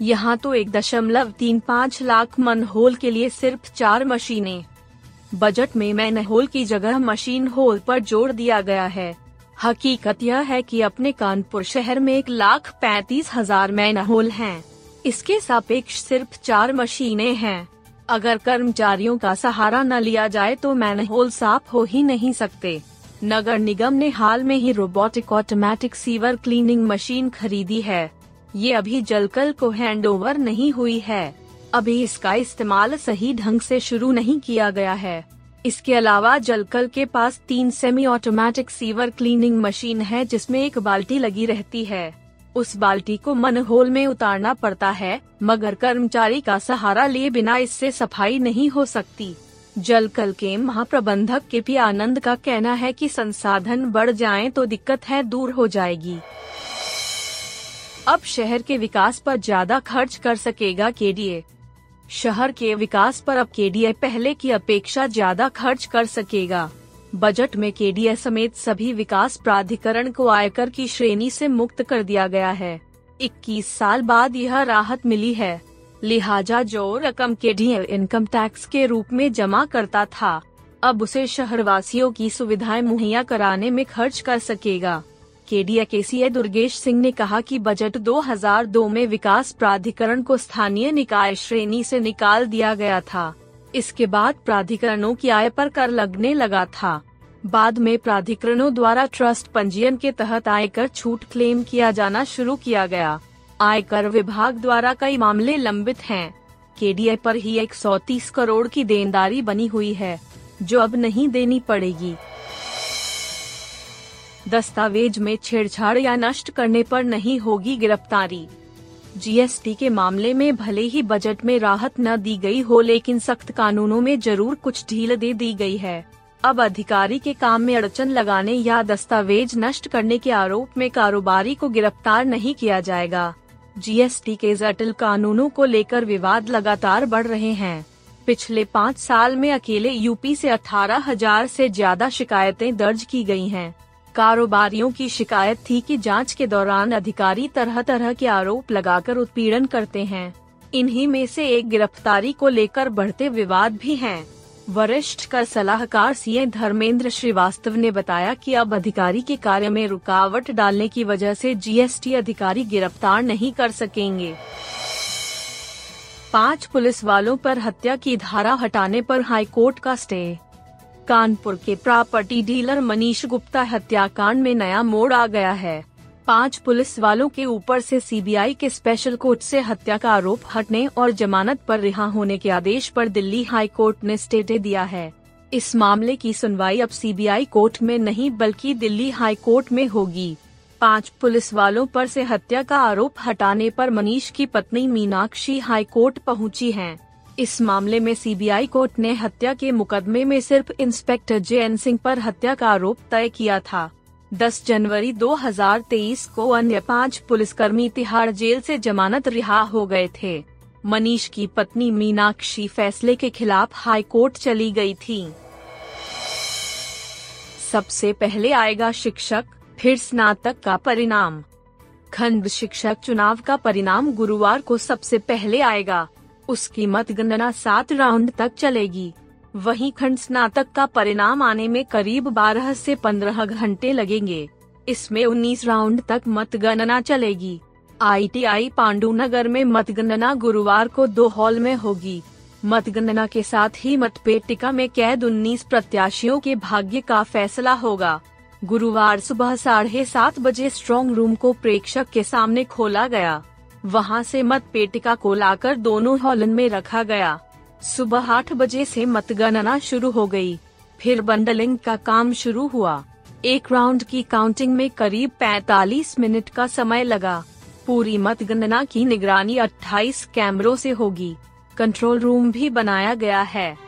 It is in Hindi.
यहाँ तो एक दशमलव तीन पाँच लाख मन होल के लिए सिर्फ़ चार मशीनें। बजट में मैन होल की जगह मशीन होल पर ज़ोर दिया गया है। हकीकत यह है कि अपने कानपुर शहर में एक लाख पैंतीस हज़ार मैन होल हैं। इसके सापेक्ष सिर्फ़ चार मशीनें हैं। अगर कर्मचारियों का सहारा न लिया जाए तो मैन होल साफ़ हो ही नहीं सकते। नगर निगम ने हाल में ही robotic automatic sewer cleaning machine खरीदी है। ये अभी जलकल को हैंडओवर नहीं हुई है। अभी इसका इस्तेमाल सही ढंग से शुरू नहीं किया गया है। इसके अलावा जलकल के पास तीन semi automatic sewer cleaning machine है जिसमें एक बाल्टी लगी रहती है। उस बाल्टी को मन होल में उतारना पड़ता है, मगर कर्मचारी का सहारा लिए बिना इससे सफ़ाई नहीं हो सकती। जलकल के महाप्रबंधक के पी आनंद का कहना है कि संसाधन बढ़ जाएँ तो दिक्कत है दूर हो जाएगी। अब शहर के विकास पर ज़्यादा खर्च कर सकेगा के शहर के विकास पर अब के पहले की अपेक्षा ज़्यादा खर्च कर सकेगा। बजट में के समेत सभी विकास प्राधिकरण को आयकर की श्रेणी से मुक्त कर दिया गया है। 21 साल बाद यह राहत मिली है। लिहाजा जो रकम के इनकम टैक्स के रूप में जमा करता था, अब उसे शहरवासियों की सुविधाएँ मुहैया कराने में खर्च कर सकेगा। केडीए के सी दुर्गेश सिंह ने कहा कि बजट 2002 में विकास प्राधिकरण को स्थानीय निकाय श्रेणी से निकाल दिया गया था। इसके बाद प्राधिकरणों की आय पर कर लगने लगा था। बाद में प्राधिकरणों द्वारा ट्रस्ट पंजीयन के तहत आयकर छूट क्लेम किया जाना शुरू किया गया। आयकर विभाग द्वारा कई मामले लंबित हैं। केडीए पर ही 130 करोड़ की देनदारी बनी हुई है, जो अब नहीं देनी पड़ेगी। दस्तावेज़ में छेड़छाड़ या नष्ट करने पर नहीं होगी गिरफ्तारी। जीएसटी के मामले में भले ही बजट में राहत न दी गई हो, लेकिन सख्त कानूनों में ज़रूर कुछ ढील दे दी गई है। अब अधिकारी के काम में अड़चन लगाने या दस्तावेज़ नष्ट करने के आरोप में कारोबारी को गिरफ़्तार नहीं किया जाएगा। जीएसटी के जटिल कानूनों को लेकर विवाद लगातार बढ़ रहे हैं। पिछले पाँच साल में अकेले यूपी से अठारह हज़ार ऐसी ज़्यादा शिकायतें दर्ज की गई हैं। कारोबारियों की शिकायत थी कि जाँच के दौरान अधिकारी तरह तरह के आरोप लगाकर उत्पीड़न करते हैं इन्हीं में से एक गिरफ्तारी को लेकर बढ़ते विवाद भी हैं। वरिष्ठ कर सलाहकार सी धर्मेंद्र श्रीवास्तव ने बताया कि अब अधिकारी के कार्य में रुकावट डालने की वजह से जीएसटी अधिकारी गिरफ़्तार नहीं कर सकेंगे पाँच पुलिस वालों पर हत्या की धारा हटाने पर हाईकोर्ट का स्टे कानपुर के प्रॉपर्टी डीलर मनीष गुप्ता हत्याकांड में नया मोड़ आ गया है। पाँच पुलिस वालों के ऊपर से सीबीआई के स्पेशल कोर्ट से हत्या का आरोप हटने और जमानत पर रिहा होने के आदेश पर दिल्ली हाई कोर्ट ने स्टे दिया है। इस मामले की सुनवाई अब सीबीआई कोर्ट में नहीं, बल्कि दिल्ली हाई कोर्ट में होगी। पाँच पुलिस वालों पर से हत्या का आरोप हटाने पर मनीष की पत्नी मीनाक्षी हाई कोर्ट पहुँची हैं। इस मामले में सीबीआई कोर्ट ने हत्या के मुकदमे में सिर्फ़ इंस्पेक्टर जे एन सिंह पर हत्या का आरोप तय किया था। 10 जनवरी 2023 को अन्य पाँच पुलिसकर्मी तिहाड़ जेल से जमानत रिहा हो गए थे। मनीष की पत्नी मीनाक्षी फैसले के खिलाफ हाई कोर्ट चली गई थी। सबसे पहले आएगा शिक्षक, फिर स्नातक का परिणाम। खंड शिक्षक चुनाव का परिणाम गुरुवार को सबसे पहले आएगा। उसकी मतगणना सात राउंड तक चलेगी। वहीं खंड स्नातक का परिणाम आने में करीब 12 से 15 घंटे लगेंगे। इसमें 19 राउंड तक मतगणना चलेगी। आईटीआई पांडुनगर में मतगणना गुरुवार को दो हॉल में होगी। मतगणना के साथ ही मतपेटिका में कैद 19 प्रत्याशियों के भाग्य का फैसला होगा। गुरुवार सुबह साढ़े सात बजे स्ट्रॉन्ग रूम को प्रेक्षक के सामने खोला गया। वहाँ से मत पेटिका को लाकर दोनों हॉलन में रखा गया। सुबह आठ बजे से मतगणना शुरू हो गई। फिर बंडलिंग का काम शुरू हुआ। एक राउंड की काउंटिंग में करीब 45 मिनट का समय लगा। पूरी मतगणना की निगरानी 28 कैमरों से होगी। कंट्रोल रूम भी बनाया गया है।